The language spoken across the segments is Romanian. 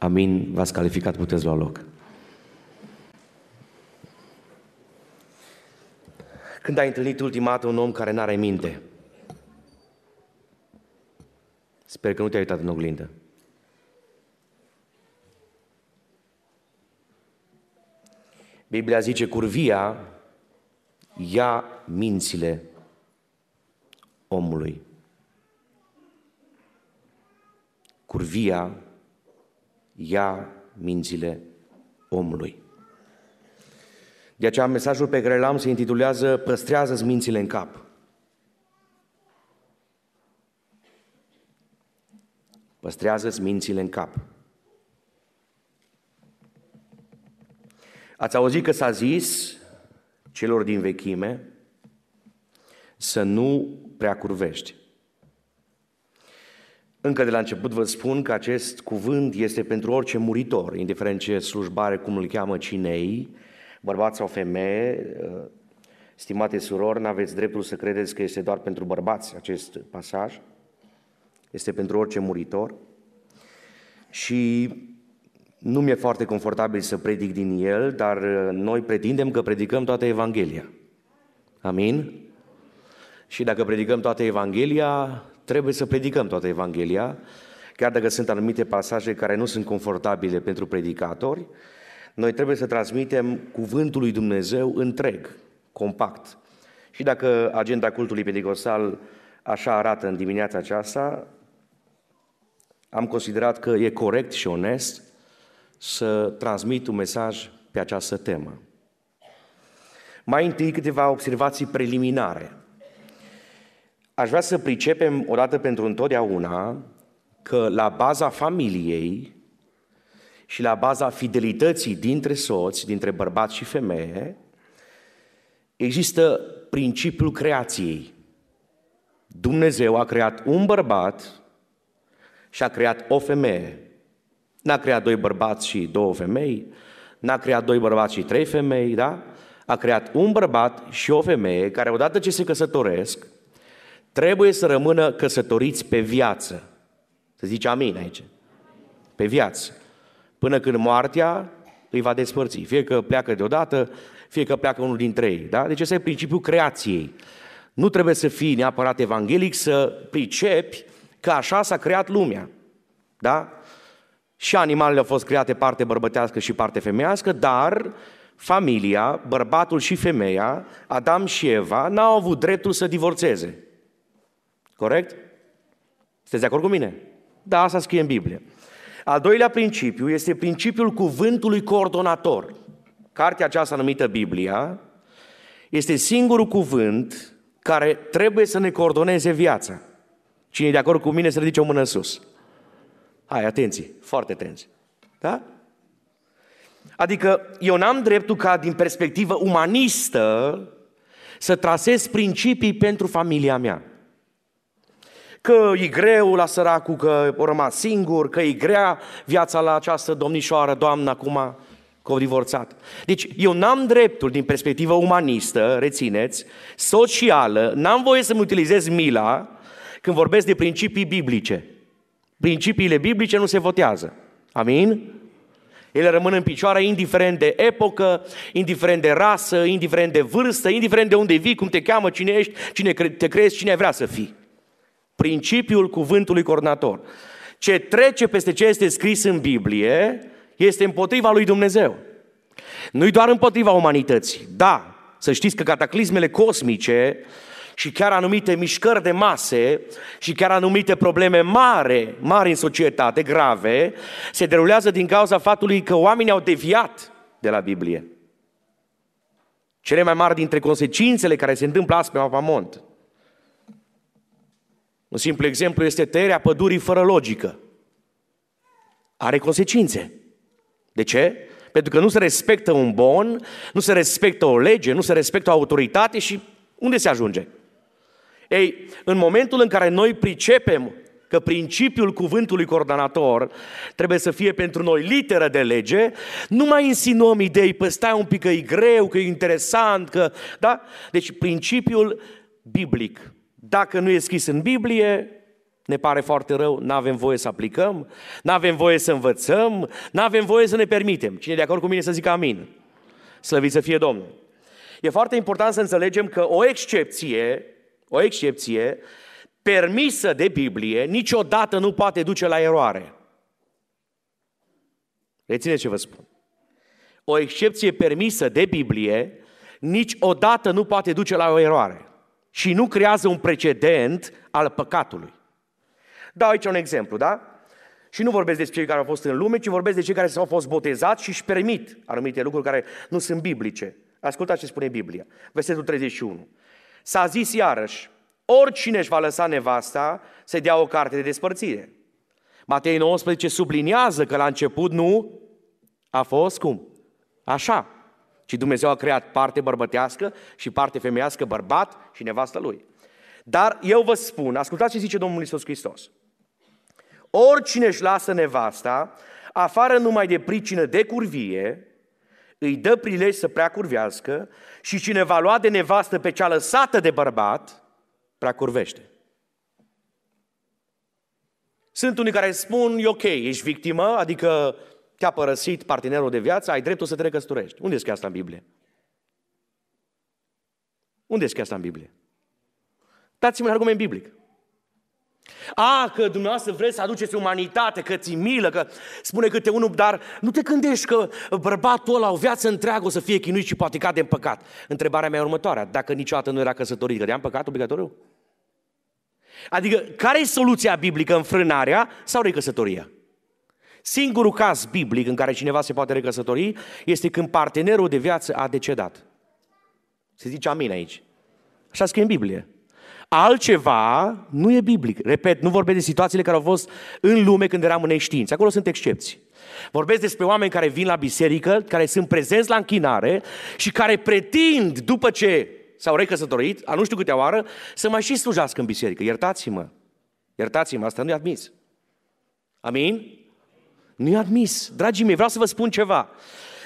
Amin, v-ați calificat, puteți lua loc. Când ai întâlnit ultima dată un om care n-are minte? Sper că nu te-ai uitat în oglindă. Biblia zice, curvia ia mințile omului. Curvia ia mințile omului. De aceea mesajul pe care l-am se intitulează Păstrează-ți mințile în cap. Păstrează-ți mințile în cap. Ați auzit că s-a zis celor din vechime să nu prea curvești. Încă de la început vă spun că acest cuvânt este pentru orice muritor, indiferent ce slujbare, cum îl cheamă cinei, bărbat sau femeie, stimate surori, n-aveți dreptul să credeți că este doar pentru bărbați acest pasaj, este pentru orice muritor și nu mi-e foarte confortabil să predic din el, dar noi pretindem că predicăm toată Evanghelia. Amin? Și dacă predicăm toată Evanghelia, trebuie să predicăm toată Evanghelia, chiar dacă sunt anumite pasaje care nu sunt confortabile pentru predicatori, noi trebuie să transmitem cuvântul lui Dumnezeu întreg, compact. Și dacă agenda cultului pedicosal așa arată în dimineața aceasta, am considerat că e corect și onest să transmit un mesaj pe această temă. Mai întâi câteva observații preliminare. Aș vrea să pricepem odată pentru întotdeauna că la baza familiei și la baza fidelității dintre soți, dintre bărbat și femeie, există principiul creației. Dumnezeu a creat un bărbat și a creat o femeie. N-a creat doi bărbați și două femei, n-a creat doi bărbați și trei femei, da? A creat un bărbat și o femeie care odată ce se căsătoresc, trebuie să rămână căsătoriți pe viață. Să zice amin aici. Pe viață până când moartea îi va despărți. Fie că pleacă deodată, fie că pleacă unul dintre ei. Da? Deci ăsta e principiul creației. Nu trebuie să fii neapărat evanghelic să pricepi că așa s-a creat lumea. Da? Și animalele au fost create parte bărbătească și parte femeiască, dar familia, bărbatul și femeia, Adam și Eva, n-au avut dreptul să divorțeze. Corect? Sunteți de acord cu mine? Da, asta scrie în Biblie. Al doilea principiu este principiul cuvântului coordonator. Cartea aceasta numită Biblia este singurul cuvânt care trebuie să ne coordoneze viața. Cine e de acord cu mine să ridice o mână sus. Hai, atenție, foarte atenție. Da? Adică eu n-am dreptul ca din perspectivă umanistă să trasez principii pentru familia mea că e greu la săracul, că o rămas singur, că e grea viața la această domnișoară, doamnă, acum că o divorțat. Deci eu n-am dreptul din perspectivă umanistă, rețineți, socială, n-am voie să-mi utilizez mila când vorbesc de principii biblice. Principiile biblice nu se votează. Amin? Ele rămân în picioare indiferent de epocă, indiferent de rasă, indiferent de vârstă, indiferent de unde vii, cum te cheamă, cine ești, cine te crezi, cine vrea să fii principiul cuvântului coordonator. Ce trece peste ce este scris în Biblie este împotriva lui Dumnezeu. Nu-i doar împotriva umanității. Da, să știți că cataclismele cosmice și chiar anumite mișcări de mase și chiar anumite probleme mari, mari în societate, grave, se derulează din cauza faptului că oamenii au deviat de la Biblie. Cele mai mari dintre consecințele care se întâmplă azi pe Mapamont un simplu exemplu este tăierea pădurii fără logică. Are consecințe. De ce? Pentru că nu se respectă un bon, nu se respectă o lege, nu se respectă o autoritate și unde se ajunge? Ei, în momentul în care noi pricepem că principiul cuvântului coordonator trebuie să fie pentru noi literă de lege, nu mai insinuăm idei, păi stai un pic că e greu, că e interesant, că... Da? Deci principiul biblic dacă nu e scris în Biblie, ne pare foarte rău, nu avem voie să aplicăm, nu avem voie să învățăm, nu avem voie să ne permitem. Cine e de acord cu mine să zică amin? Slăvit să fie Domnul. E foarte important să înțelegem că o excepție, o excepție permisă de Biblie niciodată nu poate duce la eroare. Reține ce vă spun. O excepție permisă de Biblie niciodată nu poate duce la o eroare și nu creează un precedent al păcatului. Dau aici un exemplu, da? Și nu vorbesc despre cei care au fost în lume, ci vorbesc de cei care s-au fost botezați și își permit anumite lucruri care nu sunt biblice. Ascultați ce spune Biblia. Versetul 31. S-a zis iarăși, oricine își va lăsa nevasta să dea o carte de despărțire. Matei 19 subliniază că la început nu a fost cum? Așa. Și Dumnezeu a creat parte bărbătească și parte femeiască, bărbat și nevastă lui. Dar eu vă spun, ascultați ce zice Domnul Iisus Hristos. Oricine își lasă nevasta, afară numai de pricină de curvie, îi dă prilej să prea curvească și cine va lua de nevastă pe cea lăsată de bărbat, prea curvește. Sunt unii care spun, e ok, ești victimă, adică te-a părăsit partenerul de viață, ai dreptul să te recăsătorești. Unde este asta în Biblie? Unde este asta în Biblie? Dați-mi un argument biblic. A, că dumneavoastră vreți să aduceți umanitate, că ți milă, că spune câte unul, dar nu te gândești că bărbatul ăla o viață întreagă o să fie chinuit și poate cade în păcat. Întrebarea mea următoarea, dacă niciodată nu era căsătorit, cădea în păcat obligatoriu? Adică, care e soluția biblică? Înfrânarea sau recăsătoria? Singurul caz biblic în care cineva se poate recăsători este când partenerul de viață a decedat. Se zice amin aici. Așa scrie în Biblie. Altceva nu e biblic. Repet, nu vorbesc de situațiile care au fost în lume când eram în neștiință. Acolo sunt excepții. Vorbesc despre oameni care vin la biserică, care sunt prezenți la închinare și care pretind, după ce s-au recăsătorit, a nu știu câte oară, să mai și slujească în biserică. Iertați-mă. Iertați-mă, asta nu e admis. Amin? Nu e admis. Dragii mei, vreau să vă spun ceva.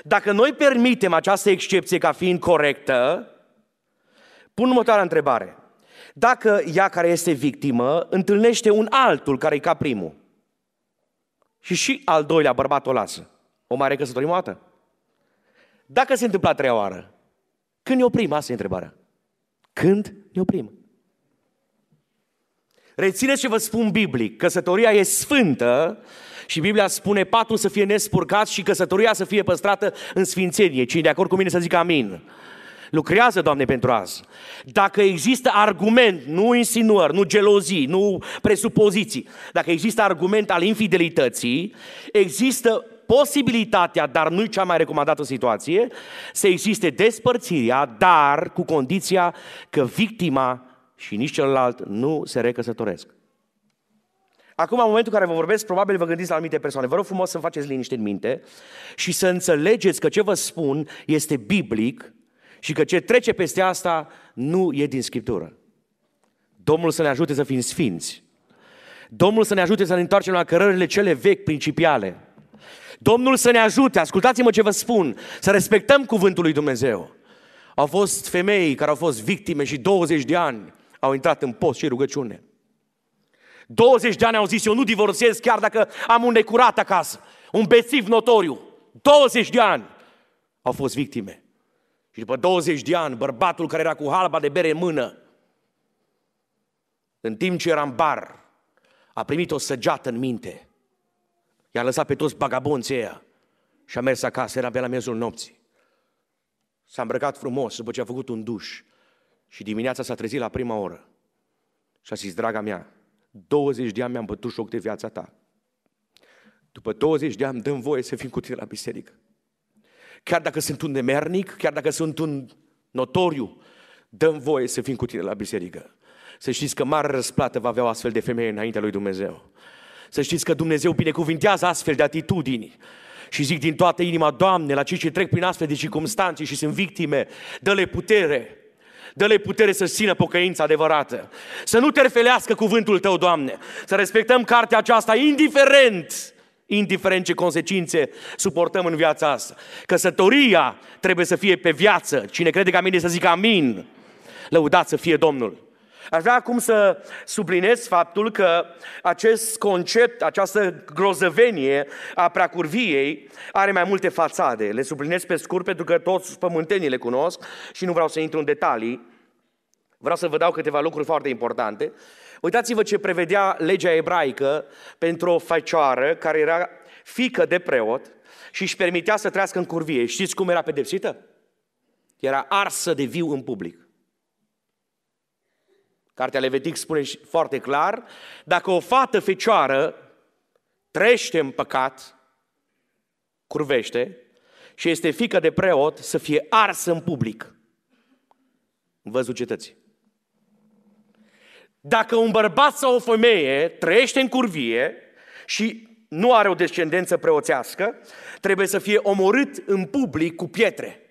Dacă noi permitem această excepție ca fiind corectă, pun următoarea întrebare. Dacă ea care este victimă întâlnește un altul care e ca primul și și al doilea bărbat o lasă, o mai recăsătorim o dată? Dacă se întâmplă a treia oară, când ne oprim? Asta e întrebarea. Când ne oprim? Rețineți ce vă spun biblic. Căsătoria e sfântă și Biblia spune patul să fie nespurcat și căsătoria să fie păstrată în sfințenie. Cine de acord cu mine să zică amin. Lucrează, Doamne, pentru azi. Dacă există argument, nu insinuări, nu gelozii, nu presupoziții, dacă există argument al infidelității, există posibilitatea, dar nu cea mai recomandată situație, să existe despărțirea, dar cu condiția că victima și nici celălalt nu se recăsătoresc. Acum, în momentul în care vă vorbesc, probabil vă gândiți la anumite persoane. Vă rog frumos să faceți liniște în minte și să înțelegeți că ce vă spun este biblic și că ce trece peste asta nu e din Scriptură. Domnul să ne ajute să fim sfinți. Domnul să ne ajute să ne întoarcem la cărările cele vechi, principiale. Domnul să ne ajute, ascultați-mă ce vă spun, să respectăm cuvântul lui Dumnezeu. Au fost femei care au fost victime și 20 de ani au intrat în post și rugăciune. 20 de ani au zis, eu nu divorțez chiar dacă am un necurat acasă, un bețiv notoriu. 20 de ani au fost victime. Și după 20 de ani, bărbatul care era cu halba de bere în mână, în timp ce era în bar, a primit o săgeată în minte. I-a lăsat pe toți bagabonții ăia și a mers acasă, era pe la miezul nopții. S-a îmbrăcat frumos după ce a făcut un duș și dimineața s-a trezit la prima oră. Și a zis, draga mea, 20 de ani mi-am bătut șoc de viața ta. După 20 de ani dăm voie să fim cu tine la biserică. Chiar dacă sunt un nemernic, chiar dacă sunt un notoriu, dăm voie să fim cu tine la biserică. Să știți că mare răsplată va avea o astfel de femeie înaintea lui Dumnezeu. Să știți că Dumnezeu binecuvintează astfel de atitudini. Și zic din toată inima, Doamne, la cei ce trec prin astfel de circunstanțe și sunt victime, dă-le putere, Dă-le putere să țină pocăința adevărată. Să nu terfelească cuvântul Tău, Doamne. Să respectăm cartea aceasta, indiferent indiferent ce consecințe suportăm în viața asta. Căsătoria trebuie să fie pe viață. Cine crede ca mine să zică amin. Lăudați să fie Domnul. Aș vrea acum să sublinez faptul că acest concept, această grozăvenie a preacurviei are mai multe fațade. Le sublinez pe scurt pentru că toți pământenii le cunosc și nu vreau să intru în detalii. Vreau să vă dau câteva lucruri foarte importante. Uitați-vă ce prevedea legea ebraică pentru o fecioară care era fică de preot și își permitea să trăiască în curvie. Știți cum era pedepsită? Era arsă de viu în public. Cartea Levitic spune foarte clar, dacă o fată fecioară trește în păcat, curvește, și este fică de preot, să fie arsă în public. În văzul cetății. Dacă un bărbat sau o femeie trăiește în curvie și nu are o descendență preoțească, trebuie să fie omorât în public cu pietre.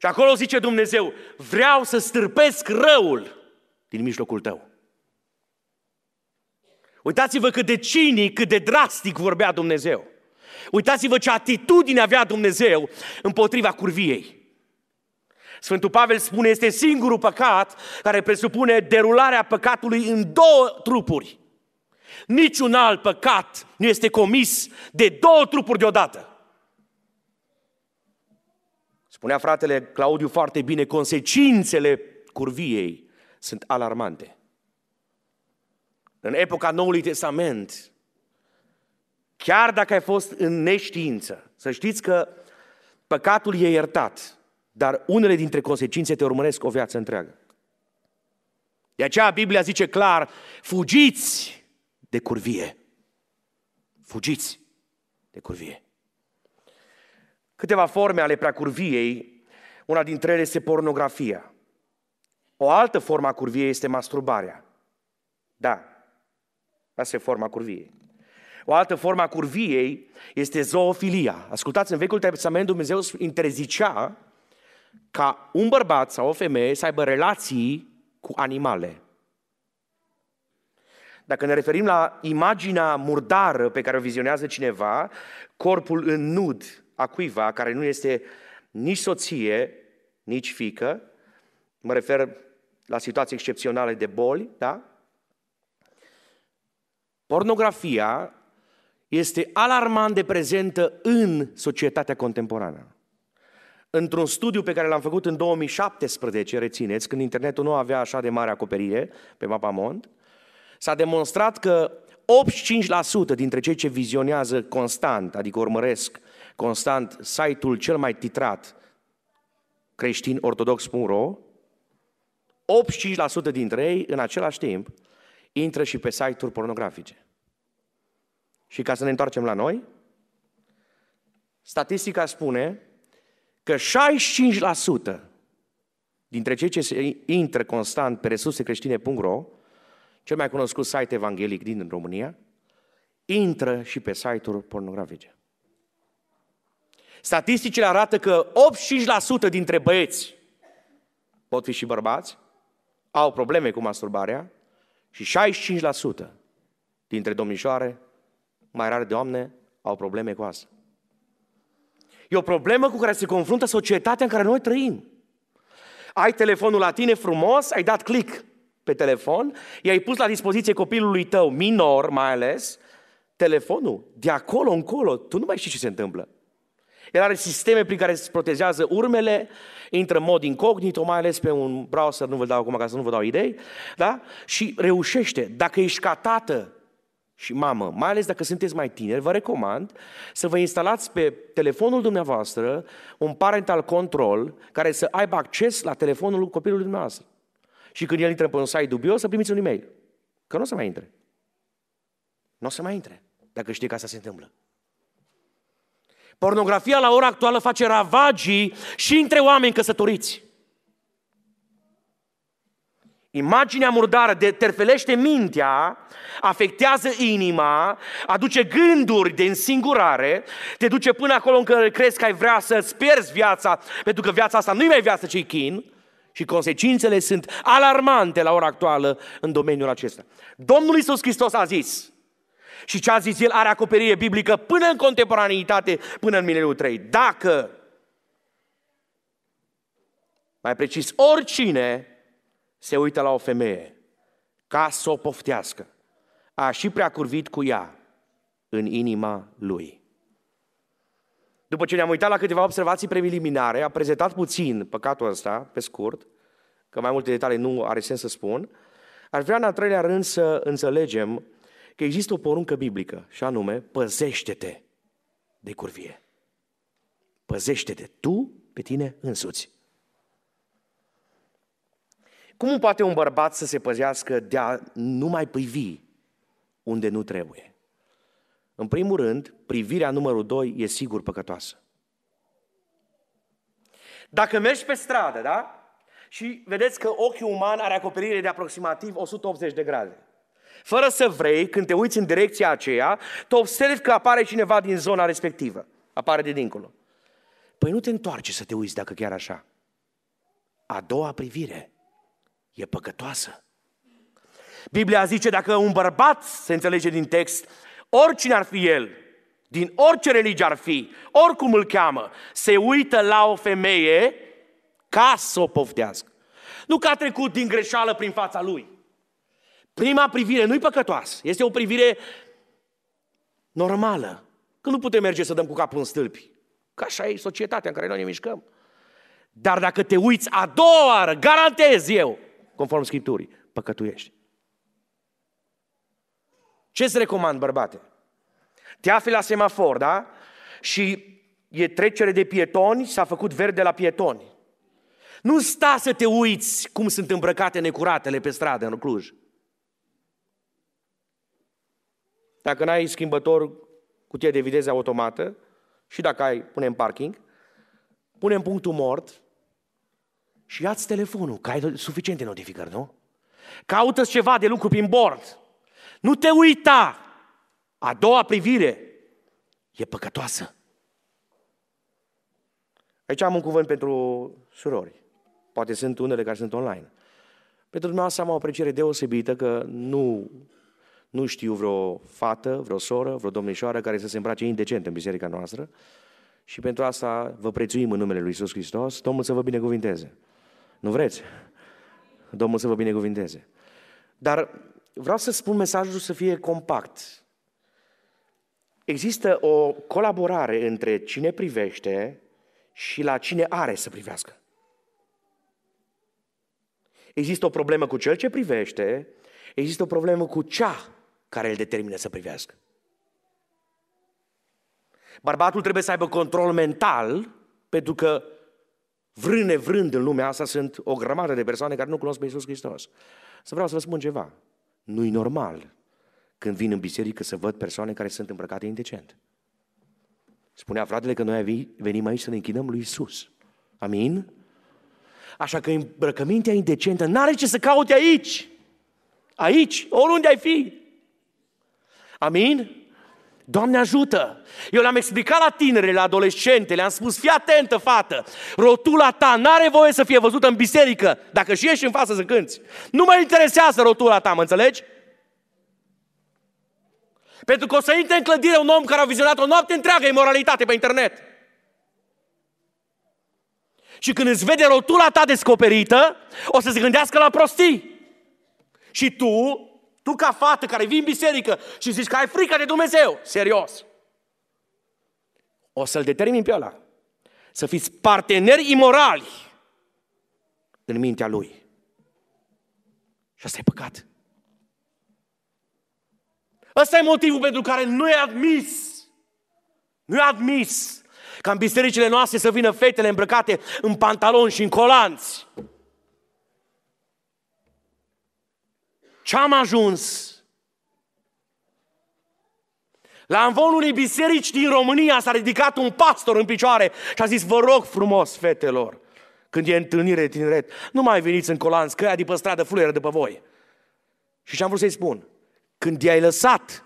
Și acolo zice Dumnezeu, vreau să stârpesc răul din mijlocul tău. Uitați-vă cât de cinic, cât de drastic vorbea Dumnezeu. Uitați-vă ce atitudine avea Dumnezeu împotriva curviei. Sfântul Pavel spune, este singurul păcat care presupune derularea păcatului în două trupuri. Niciun alt păcat nu este comis de două trupuri deodată. Spunea fratele Claudiu foarte bine, consecințele curviei sunt alarmante. În epoca Noului Testament, chiar dacă ai fost în neștiință, să știți că păcatul e iertat, dar unele dintre consecințe te urmăresc o viață întreagă. De aceea Biblia zice clar, fugiți de curvie. Fugiți de curvie. Câteva forme ale preacurviei, una dintre ele este pornografia. O altă formă a curviei este masturbarea. Da, asta e forma curviei. O altă formă a curviei este zoofilia. Ascultați, în Vechiul Testament Dumnezeu interzicea ca un bărbat sau o femeie să aibă relații cu animale. Dacă ne referim la imaginea murdară pe care o vizionează cineva, corpul în nud a cuiva care nu este nici soție, nici fică, mă refer la situații excepționale de boli, da? Pornografia este alarmant de prezentă în societatea contemporană. Într-un studiu pe care l-am făcut în 2017, rețineți, când internetul nu avea așa de mare acoperire pe mapamont, s-a demonstrat că 85% dintre cei ce vizionează constant, adică urmăresc constant site-ul cel mai titrat creștin ortodox.ro, 85% dintre ei, în același timp, intră și pe site-uri pornografice. Și ca să ne întoarcem la noi, statistica spune că 65% dintre cei ce intră constant pe resursecreștine.ro, cel mai cunoscut site evanghelic din România, intră și pe site-uri pornografice. Statisticile arată că 85% dintre băieți, pot fi și bărbați, au probleme cu masturbarea și 65% dintre domnișoare, mai rare de oameni, au probleme cu asta. E o problemă cu care se confruntă societatea în care noi trăim. Ai telefonul la tine frumos, ai dat click pe telefon, i-ai pus la dispoziție copilului tău, minor mai ales, telefonul. De acolo încolo, tu nu mai știi ce se întâmplă. El are sisteme prin care se protejează urmele, intră în mod incognito, mai ales pe un browser, nu vă dau acum ca să nu vă dau idei, da? Și reușește. Dacă ești ca tată și mamă, mai ales dacă sunteți mai tineri, vă recomand să vă instalați pe telefonul dumneavoastră un parental control care să aibă acces la telefonul copilului dumneavoastră. Și când el intră pe un site dubios, să primiți un e-mail. Că nu o să mai intre. Nu o să mai intre, dacă știi că asta se întâmplă. Pornografia la ora actuală face ravagii și între oameni căsătoriți. Imaginea murdară terfelește mintea, afectează inima, aduce gânduri de însingurare, te duce până acolo încă crezi că ai vrea să-ți pierzi viața, pentru că viața asta nu e mai viață, ci chin. Și consecințele sunt alarmante la ora actuală în domeniul acesta. Domnul Iisus Hristos a zis, și ce a zis el are acoperire biblică până în contemporaneitate, până în mileniul 3. Dacă, mai precis, oricine se uită la o femeie ca să o poftească, a și prea curvit cu ea în inima lui. După ce ne-am uitat la câteva observații preliminare, a prezentat puțin păcatul ăsta, pe scurt, că mai multe detalii nu are sens să spun, aș vrea în al treilea rând să înțelegem că există o poruncă biblică, și anume, păzește-te de curvie. Păzește-te tu pe tine însuți. Cum poate un bărbat să se păzească de a nu mai privi unde nu trebuie? În primul rând, privirea numărul 2 e sigur păcătoasă. Dacă mergi pe stradă, da? Și vedeți că ochiul uman are acoperire de aproximativ 180 de grade. Fără să vrei, când te uiți în direcția aceea, tu observi că apare cineva din zona respectivă. Apare de dincolo. Păi nu te întoarce să te uiți dacă chiar așa. A doua privire e păcătoasă. Biblia zice dacă un bărbat, se înțelege din text, oricine ar fi el, din orice religie ar fi, oricum îl cheamă, se uită la o femeie ca să o poftească. Nu că a trecut din greșeală prin fața lui. Prima privire nu-i păcătoasă, este o privire normală. Că nu putem merge să dăm cu capul în stâlpi. Că așa e societatea în care noi ne mișcăm. Dar dacă te uiți a doua oară, garantez eu, conform Scripturii, păcătuiești. Ce îți recomand, bărbate? Te afli la semafor, da? Și e trecere de pietoni, s-a făcut verde la pietoni. Nu sta să te uiți cum sunt îmbrăcate necuratele pe stradă în Cluj. Dacă n-ai schimbător cutie de viteză automată și dacă ai, punem parking, punem punctul mort și ia-ți telefonul, că ai suficiente notificări, nu? caută ceva de lucru prin bord. Nu te uita! A doua privire e păcătoasă. Aici am un cuvânt pentru surori. Poate sunt unele care sunt online. Pentru dumneavoastră am o apreciere deosebită că nu, nu știu vreo fată, vreo soră, vreo domnișoară care să se îmbrace indecent în biserica noastră și pentru asta vă prețuim în numele Lui Iisus Hristos. Domnul să vă binecuvinteze. Nu vreți? Domnul să vă binecuvinteze. Dar vreau să spun mesajul să fie compact. Există o colaborare între cine privește și la cine are să privească. Există o problemă cu cel ce privește, există o problemă cu cea care îl determină să privească. Bărbatul trebuie să aibă control mental, pentru că vrâne vrând în lumea asta sunt o grămadă de persoane care nu cunosc pe Iisus Hristos. Să vreau să vă spun ceva. Nu-i normal când vin în biserică să văd persoane care sunt îmbrăcate indecent. Spunea fratele că noi venim aici să ne închinăm lui Isus. Amin? Așa că îmbrăcămintea indecentă n-are ce să caute aici. Aici, oriunde ai fi. Amin? Doamne ajută! Eu le-am explicat la tinere, la adolescente, le-am spus, fii atentă, fată, rotula ta n-are voie să fie văzută în biserică dacă și ești în față să cânți. Nu mă interesează rotula ta, mă înțelegi? Pentru că o să intre în clădire un om care a vizionat o noapte întreagă imoralitate pe internet. Și când îți vede rotula ta descoperită, o să se gândească la prostii. Și tu, tu ca fată care vii în biserică și zici că ai frică de Dumnezeu, serios, o să-l determin pe ăla să fiți parteneri imorali în mintea lui. Și asta e păcat. Ăsta e motivul pentru care nu e admis, nu e admis ca în bisericile noastre să vină fetele îmbrăcate în pantaloni și în colanți. Ce am ajuns? La amvonul unei biserici din România s-a ridicat un pastor în picioare și a zis, vă rog frumos, fetelor, când e întâlnire de tineret, nu mai veniți în colanți, că aia de pe stradă fluieră după voi. Și ce am vrut să-i spun? Când i-ai lăsat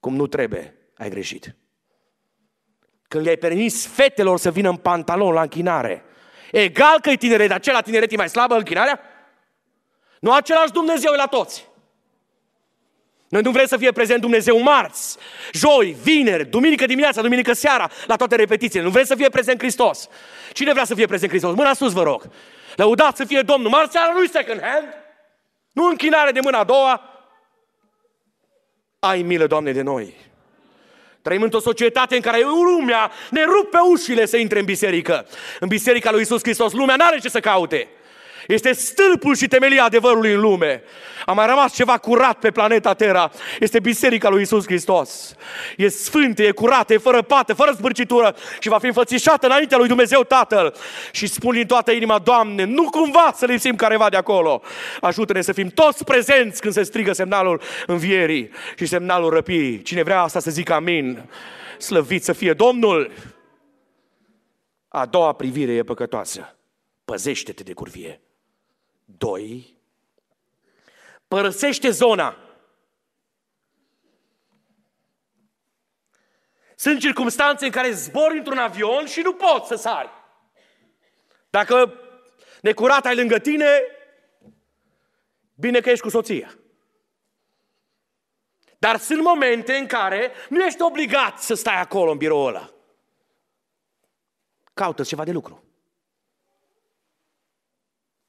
cum nu trebuie, ai greșit. Când le-ai permis fetelor să vină în pantalon la închinare, egal că e tineret, dar acela tineret e mai slabă închinarea? Nu același Dumnezeu e la toți. Noi nu vrem să fie prezent Dumnezeu marți, joi, vineri, duminică dimineața, duminică seara, la toate repetițiile. Nu vrem să fie prezent Hristos. Cine vrea să fie prezent Hristos? Mâna sus, vă rog. Lăudați să fie Domnul. Marțeala nu second hand. Nu închinare de mâna a doua. Ai milă, Doamne, de noi. Trăim într-o societate în care lumea ne rupe ușile să intre în biserică. În biserica lui Isus Hristos, lumea n-are ce să caute. Este stâlpul și temelia adevărului în lume. A mai rămas ceva curat pe planeta Terra. Este Biserica lui Isus Hristos. E sfântă, e curată, e fără pată, fără zbârcitură și va fi înfățișată înaintea lui Dumnezeu Tatăl. Și spun din toată inima, Doamne, nu cumva să lipsim careva de acolo. Ajută-ne să fim toți prezenți când se strigă semnalul învierii și semnalul răpirii. Cine vrea asta să zică amin. Slăvit să fie Domnul. A doua privire e păcătoasă. Păzește-te de curvie. Doi, părăsește zona. Sunt circunstanțe în care zbori într-un avion și nu poți să sari. Dacă necurat ai lângă tine, bine că ești cu soția. Dar sunt momente în care nu ești obligat să stai acolo în biroul ăla. Caută ceva de lucru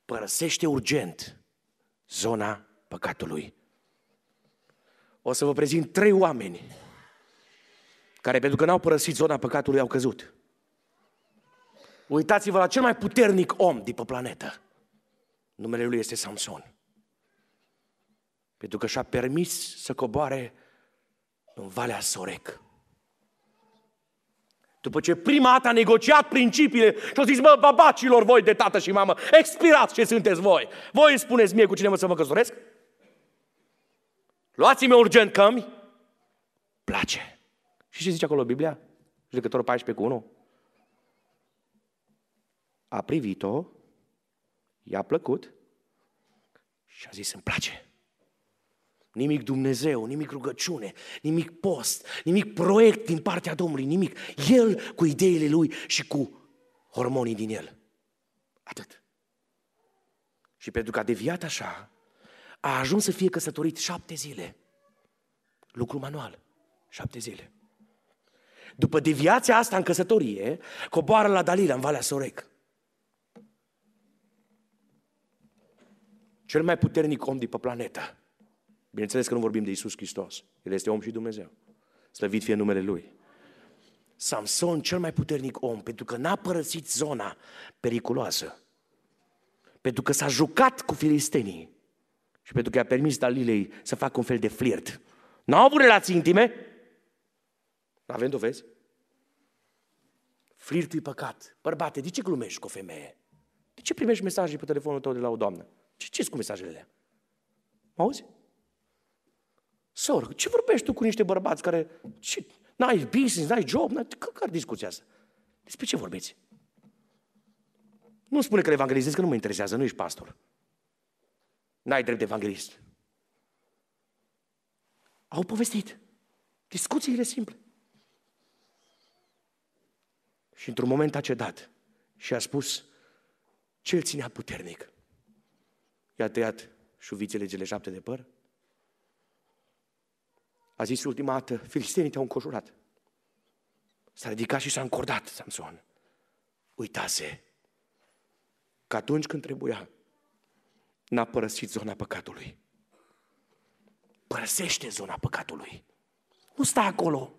părăsește urgent zona păcatului. O să vă prezint trei oameni care, pentru că n-au părăsit zona păcatului, au căzut. Uitați-vă la cel mai puternic om de pe planetă. Numele lui este Samson. Pentru că și-a permis să coboare în Valea Sorec. După ce prima dată a negociat principiile și a zis, mă, babacilor voi de tată și mamă, expirați ce sunteți voi. Voi îmi spuneți mie cu cine mă să mă căsătoresc? Luați-mi urgent cămi, place. Și ce zice acolo Biblia? Judecătorul 14 cu 1. A privit-o, i-a plăcut și a zis, îmi place. Nimic Dumnezeu, nimic rugăciune, nimic post, nimic proiect din partea Domnului, nimic. El cu ideile lui și cu hormonii din el. Atât. Și pentru că a deviat așa, a ajuns să fie căsătorit șapte zile. Lucru manual. Șapte zile. După deviația asta în căsătorie, coboară la Dalila, în Valea Sorec. Cel mai puternic om de pe planetă Bineînțeles că nu vorbim de Isus Hristos. El este om și Dumnezeu. Slăvit fie numele Lui. Samson, cel mai puternic om, pentru că n-a părăsit zona periculoasă. Pentru că s-a jucat cu filistenii. Și pentru că i-a permis Dalilei să facă un fel de flirt. N-au avut relații intime? Avem dovezi? Flirtul păcat. Bărbate, de ce glumești cu o femeie? De ce primești mesaje pe telefonul tău de la o doamnă? Ce ce cu mesajele alea? Auzi? Soră, ce vorbești tu cu niște bărbați care... Ce, n-ai business, n-ai job, n-ai... Care discuția asta? Despre ce vorbeți? Nu spune că evangelizezi, că nu mă interesează, nu ești pastor. N-ai drept de evanghelist. Au povestit. Discuțiile simple. Și într-un moment a cedat și a spus ce îl ținea puternic. I-a tăiat șuvițele cele șapte de păr, a zis ultima dată, filistenii te-au încojurat. S-a ridicat și s-a încordat Samson. Uitase că atunci când trebuia, n-a părăsit zona păcatului. Părăsește zona păcatului. Nu sta acolo.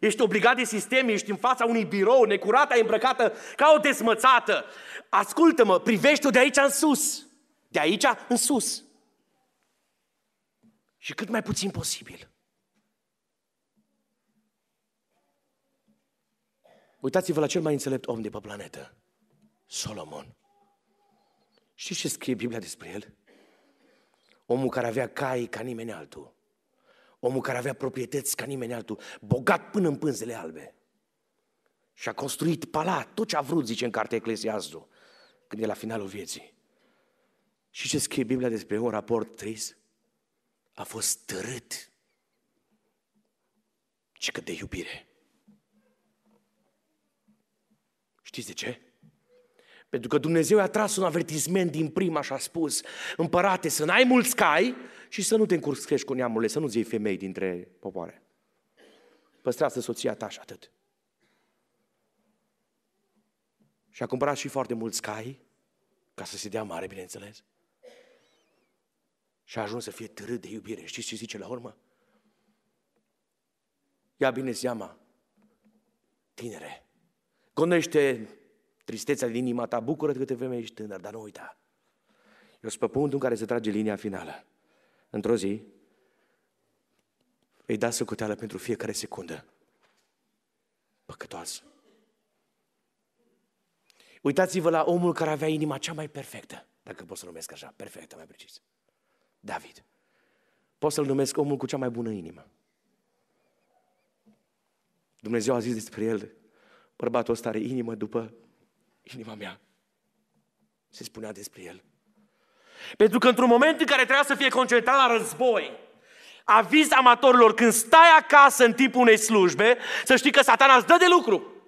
Ești obligat de sistem, ești în fața unui birou, necurată, îmbrăcată ca o desmățată. Ascultă-mă, privește-o de aici în sus. De aici în sus și cât mai puțin posibil. Uitați-vă la cel mai înțelept om de pe planetă, Solomon. Știți ce scrie Biblia despre el? Omul care avea cai ca nimeni altul. Omul care avea proprietăți ca nimeni altul, bogat până în pânzele albe. Și a construit palat, tot ce a vrut, zice în cartea Eclesiastul, când e la finalul vieții. Și ce scrie Biblia despre un raport trist? A fost tărât și cât de iubire. Știți de ce? Pentru că Dumnezeu a tras un avertisment din prima și a spus, împărate, să n-ai mulți cai și să nu te încurcești cu neamurile, să nu-ți iei femei dintre popoare. Păstrează soția ta și atât. Și a cumpărat și foarte mulți cai, ca să se dea mare, bineînțeles. Și a ajuns să fie târât de iubire. Știți ce zice la urmă? Ia bine seama, tinere, gonește tristețea din inima ta, bucură-te câte vreme ești tânăr, dar nu uita. Eu sunt pe punctul în care se trage linia finală. Într-o zi, îi da socoteală pentru fiecare secundă. Păcătoasă. Uitați-vă la omul care avea inima cea mai perfectă, dacă pot să numesc așa, perfectă, mai precis. David. Pot să-l numesc omul cu cea mai bună inimă. Dumnezeu a zis despre el, bărbatul ăsta are inimă după inima mea. Se spunea despre el. Pentru că într-un moment în care trebuia să fie concentrat la război, aviz amatorilor, când stai acasă în timpul unei slujbe, să știi că satana îți dă de lucru.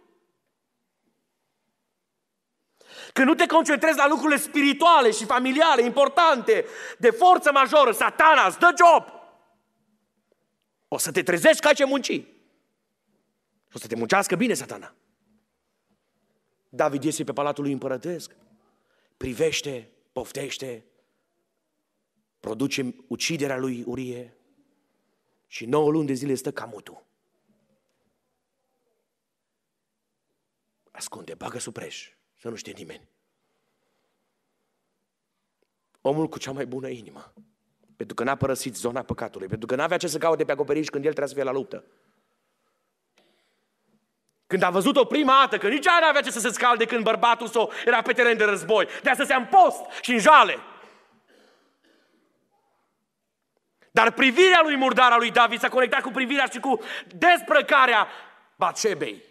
Când nu te concentrezi la lucrurile spirituale și familiale, importante, de forță majoră, satana îți dă job. O să te trezești ca ce munci. O să te muncească bine satana. David iese pe palatul lui împărătesc, privește, poftește, produce uciderea lui Urie și nouă luni de zile stă camutul. Ascunde, bagă supreș, să nu știe nimeni. Omul cu cea mai bună inimă. Pentru că n-a părăsit zona păcatului. Pentru că n-avea ce să caute pe acoperiș când el trebuia să fie la luptă. Când a văzut-o prima dată, că nici ea nu avea ce să se scalde când bărbatul său era pe teren de război. De să se în post și în jale. Dar privirea lui murdara lui David s-a conectat cu privirea și cu desprăcarea Batșebei.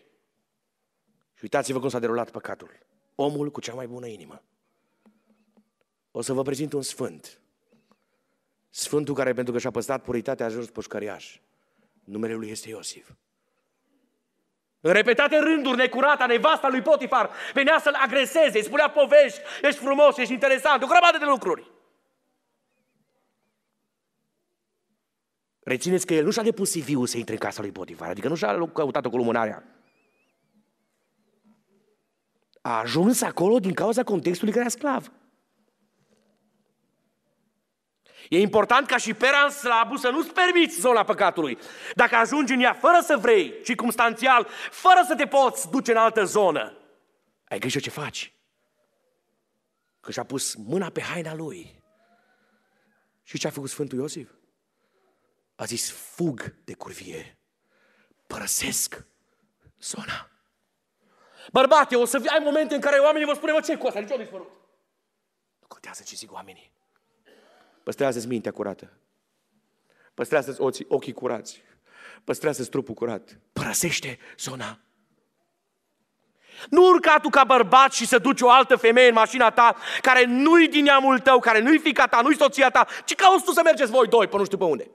Și uitați-vă cum s-a derulat păcatul. Omul cu cea mai bună inimă. O să vă prezint un sfânt. Sfântul care, pentru că și-a păstrat puritatea, a ajuns pușcăriaș. Numele lui este Iosif. În repetate rânduri, necurata, nevasta lui Potifar venea să-l agreseze, îi spunea povești, ești frumos, ești interesant, o grămadă de lucruri. Rețineți că el nu și-a depus cv să intre în casa lui Potifar, adică nu și-a căutat-o cu lumânarea. A ajuns acolo din cauza contextului că era sclav. E important ca și pera în slabul să nu-ți permiți zona păcatului. Dacă ajungi în ea fără să vrei, circumstanțial, fără să te poți duce în altă zonă, ai grijă ce faci. Că și-a pus mâna pe haina lui. Și ce a făcut Sfântul Iosif? A zis, fug de curvie, părăsesc zona. Bărbate, o să ai momente în care oamenii vă spune, mă, ce cu asta? Nici nu dispărut. Nu contează ce zic oamenii. Păstrează-ți mintea curată. Păstrează-ți ochii curați. Păstrează-ți trupul curat. Părăsește zona. Nu urca tu ca bărbat și să duci o altă femeie în mașina ta care nu-i din neamul tău, care nu-i fica ta, nu-i soția ta, ci cauți tu să mergeți voi doi pe nu știu pe unde.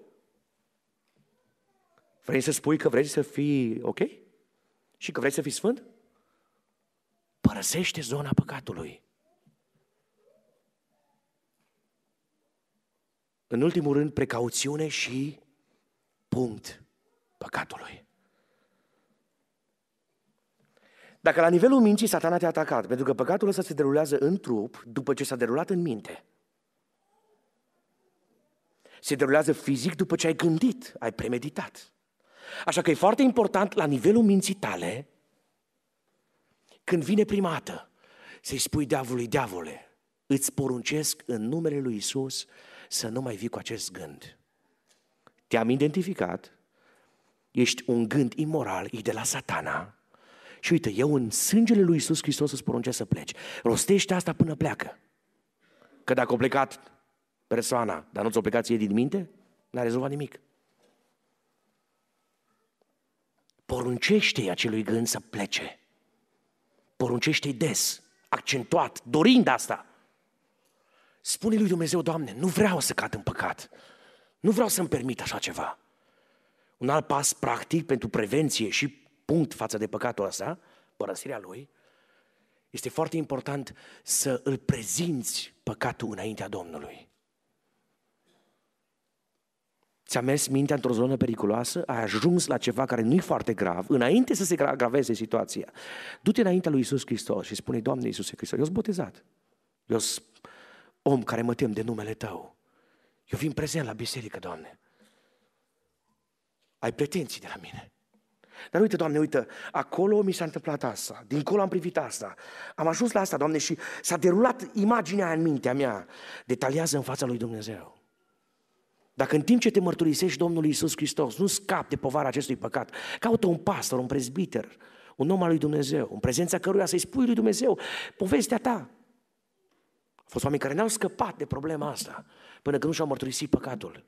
Vrei să spui că vrei să fii ok? Și că vrei să fii sfânt? Părăsește zona păcatului. În ultimul rând, precauțiune și punct păcatului. Dacă la nivelul minții satana te-a atacat, pentru că păcatul ăsta se derulează în trup după ce s-a derulat în minte. Se derulează fizic după ce ai gândit, ai premeditat. Așa că e foarte important la nivelul minții tale, când vine prima dată, să-i spui diavolului, diavole, îți poruncesc în numele lui Isus să nu mai vii cu acest gând. Te-am identificat, ești un gând imoral, e de la satana, și uite, eu în sângele lui Isus Hristos îți poruncesc să pleci. Rostește asta până pleacă. Că dacă a plecat persoana, dar nu ți-a plecat ție din minte, n-a rezolvat nimic. Poruncește-i acelui gând să plece. Poruncește-i des, accentuat, dorind asta. Spune lui Dumnezeu, Doamne, nu vreau să cad în păcat. Nu vreau să-mi permit așa ceva. Un alt pas practic pentru prevenție și punct față de păcatul ăsta, părăsirea lui, este foarte important să îl prezinți păcatul înaintea Domnului. Ți-a mers mintea într-o zonă periculoasă, ai ajuns la ceva care nu-i foarte grav, înainte să se agraveze situația. Du-te înaintea lui Isus Hristos și spune, Doamne Iisuse Hristos, eu sunt botezat. Eu sunt om care mă tem de numele Tău. Eu vin prezent la biserică, Doamne. Ai pretenții de la mine. Dar uite, Doamne, uite, acolo mi s-a întâmplat asta, dincolo am privit asta, am ajuns la asta, Doamne, și s-a derulat imaginea în mintea mea, detaliază în fața lui Dumnezeu. Dacă în timp ce te mărturisești Domnului Isus Hristos, nu scapi de povara acestui păcat, caută un pastor, un prezbiter, un om al lui Dumnezeu, în prezența căruia să-i spui lui Dumnezeu povestea ta. Au fost oameni care n-au scăpat de problema asta până când nu și-au mărturisit păcatul.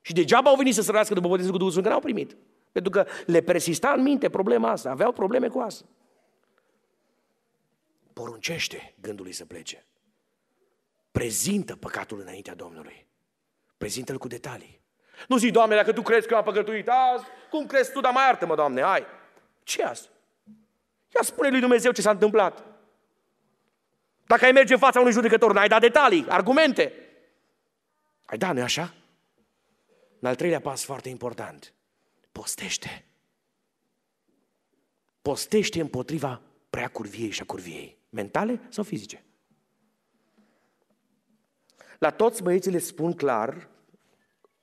Și degeaba au venit să se răască după botezul cu Duhul Sfânt, că n-au primit. Pentru că le persista în minte problema asta, aveau probleme cu asta. Poruncește gândului să plece. Prezintă păcatul înaintea Domnului. Prezintă-l cu detalii. Nu zi, Doamne, dacă Tu crezi că am păcătuit azi, cum crezi Tu, dar mai artă-mă, Doamne, hai. ce asta? Ia spune lui Dumnezeu ce s-a întâmplat. Dacă ai merge în fața unui judecător, n-ai dat detalii, argumente. Ai da, nu așa? În al treilea pas foarte important, postește. Postește împotriva prea curviei și a curviei, mentale sau fizice. La toți băieții le spun clar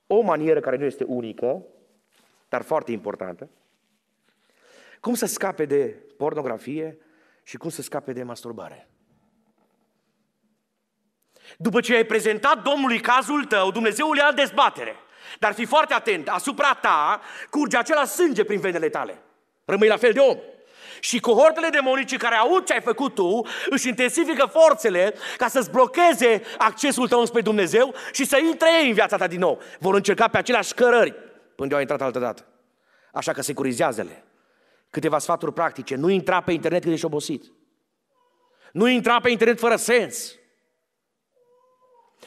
o manieră care nu este unică, dar foarte importantă, cum să scape de pornografie și cum să scape de masturbare. După ce ai prezentat Domnului cazul tău, Dumnezeu le ia dezbatere. Dar fii foarte atent, asupra ta curge acela sânge prin venele tale. Rămâi la fel de om. Și cohortele demonice care aud ce ai făcut tu își intensifică forțele ca să-ți blocheze accesul tău spre Dumnezeu și să intre ei în viața ta din nou. Vor încerca pe aceleași cărări până au intrat altă dată. Așa că securizează-le. Câteva sfaturi practice. Nu intra pe internet când ești obosit. Nu intra pe internet fără sens.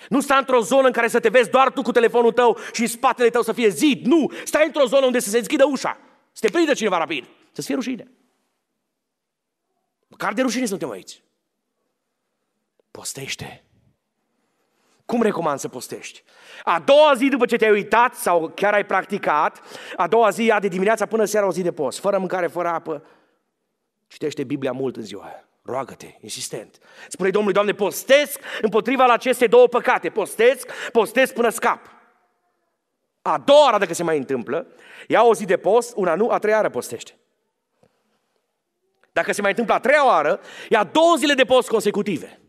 Nu sta într-o zonă în care să te vezi doar tu cu telefonul tău și în spatele tău să fie zid. Nu! Stai într-o zonă unde să se deschidă ușa. Să te prindă cineva rapid. Să-ți fie rușine. Măcar de rușine suntem aici. Postește. Cum recomand să postești? A doua zi după ce te-ai uitat sau chiar ai practicat, a doua zi ia de dimineața până seara o zi de post, fără mâncare, fără apă. Citește Biblia mult în ziua aia. Roagă-te, insistent. Spune Domnului, Doamne, postesc împotriva la aceste două păcate. Postesc, postesc până scap. A doua oară dacă se mai întâmplă, ia o zi de post, una nu, a treia oară postește. Dacă se mai întâmplă a treia oară, ia două zile de post consecutive.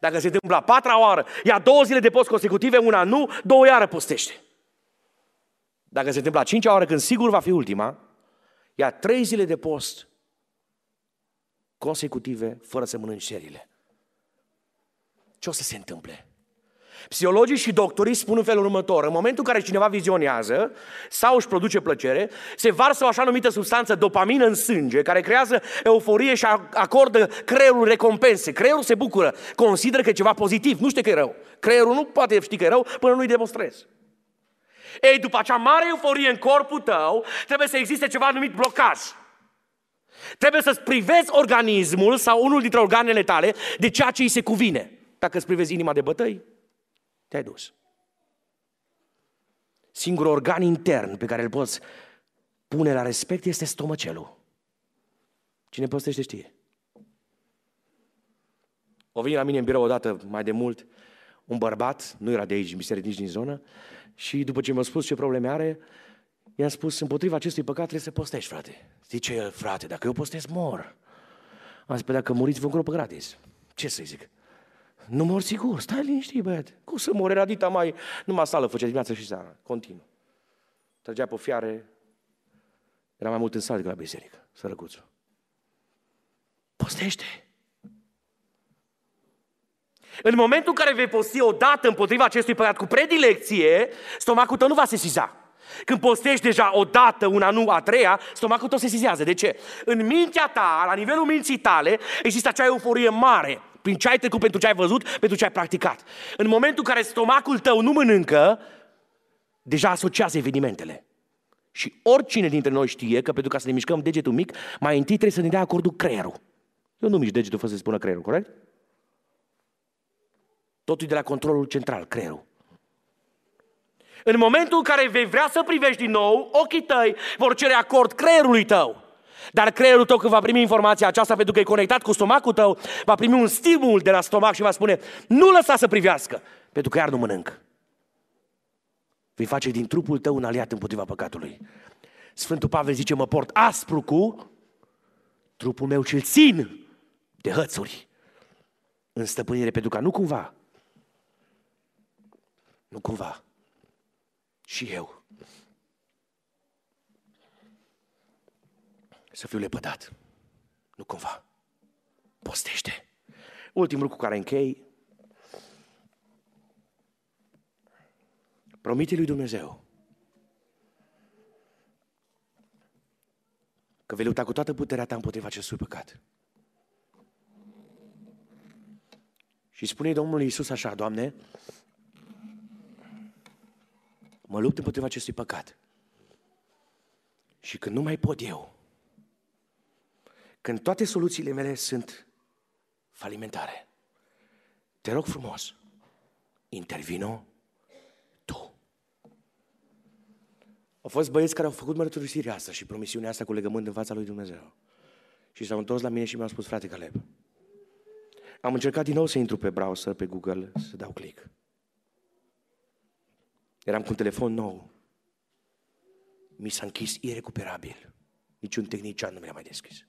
Dacă se întâmplă a patra oară, ia două zile de post consecutive, una nu, două iară postește. Dacă se întâmplă a cincea oară, când sigur va fi ultima, ia trei zile de post consecutive, fără să mănânci cerile. Ce o să se întâmple? Psihologii și doctorii spun în felul următor. În momentul în care cineva vizionează sau își produce plăcere, se varsă o așa numită substanță dopamină în sânge, care creează euforie și acordă creierul recompense. Creierul se bucură, consideră că e ceva pozitiv, nu știe că e rău. Creierul nu poate ști că e rău până nu-i demonstrezi. Ei, după acea mare euforie în corpul tău, trebuie să existe ceva numit blocaj. Trebuie să-ți privezi organismul sau unul dintre organele tale de ceea ce îi se cuvine. Dacă îți privezi inima de bătăi, te-ai dus. Singurul organ intern pe care îl poți pune la respect este stomacelul. Cine postește știe. O vine la mine în birou odată mai de mult un bărbat, nu era de aici, biserică, nici din zonă, și după ce mi-a spus ce probleme are, i-am spus, împotriva acestui păcat trebuie să postești, frate. Zice el, frate, dacă eu postez, mor. Am zis, păi dacă muriți, vă pe gratis. Ce să zic? Nu mor sigur, stai liniștit, băiat. Cum să mor? Era dita mai, numai sală făcea dimineața și seara, continuu. Trăgea pe fiare, era mai mult în sală decât la biserică, sărăcuțul. Postește. În momentul în care vei posti o dată împotriva acestui păcat cu predilecție, stomacul tău nu va sesiza. Când postești deja o dată, una nu, a treia, stomacul tău se sesizează. De ce? În mintea ta, la nivelul minții tale, există acea euforie mare prin ce ai trecut, pentru ce ai văzut, pentru ce ai practicat. În momentul în care stomacul tău nu mănâncă, deja asociază evenimentele. Și oricine dintre noi știe că pentru ca să ne mișcăm degetul mic, mai întâi trebuie să ne dea acordul creierul. Eu nu mișc degetul fără să spună creierul, corect? Totul de la controlul central, creierul. În momentul în care vei vrea să privești din nou, ochii tăi vor cere acord creierului tău. Dar creierul tău când va primi informația aceasta pentru că e conectat cu stomacul tău, va primi un stimul de la stomac și va spune nu lăsa să privească, pentru că iar nu mănânc. Vei face din trupul tău un aliat împotriva păcatului. Sfântul Pavel zice, mă port aspru cu trupul meu și-l țin de hățuri în stăpânire, pentru că nu cumva, nu cumva, și eu să fiu lepădat. Nu cumva. Postește. Ultimul lucru cu care închei. Promite lui Dumnezeu că vei lupta cu toată puterea ta împotriva acestui păcat. Și spune Domnul Iisus așa, Doamne, mă lupt împotriva acestui păcat. Și când nu mai pot eu, când toate soluțiile mele sunt falimentare, te rog frumos, intervino tu. Au fost băieți care au făcut mărturisirea asta și promisiunea asta cu legământ în fața lui Dumnezeu. Și s-au întors la mine și mi-au spus, frate Caleb, am încercat din nou să intru pe browser, pe Google, să dau click. Eram cu un telefon nou. Mi s-a închis irecuperabil. Niciun tehnician nu mi l-a mai deschis.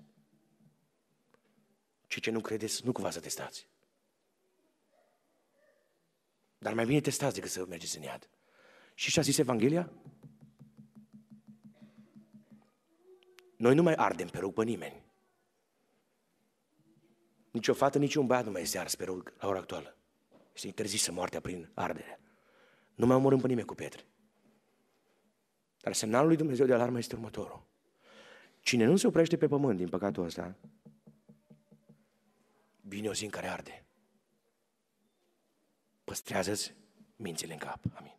Și ce nu credeți, nu cumva să testați. Dar mai bine testați decât să mergeți în iad. Și ce a zis Evanghelia? Noi nu mai ardem pe rug pe nimeni. Nici o fată, nici un băiat nu mai este ars pe rug la ora actuală. Este interzisă moartea prin ardere. Nu mai omorâm pe nimeni cu pietre. Dar semnalul lui Dumnezeu de alarmă este următorul. Cine nu se oprește pe pământ din păcatul ăsta, vine o zi în care arde. Păstrează-ți mințile în cap. Amin.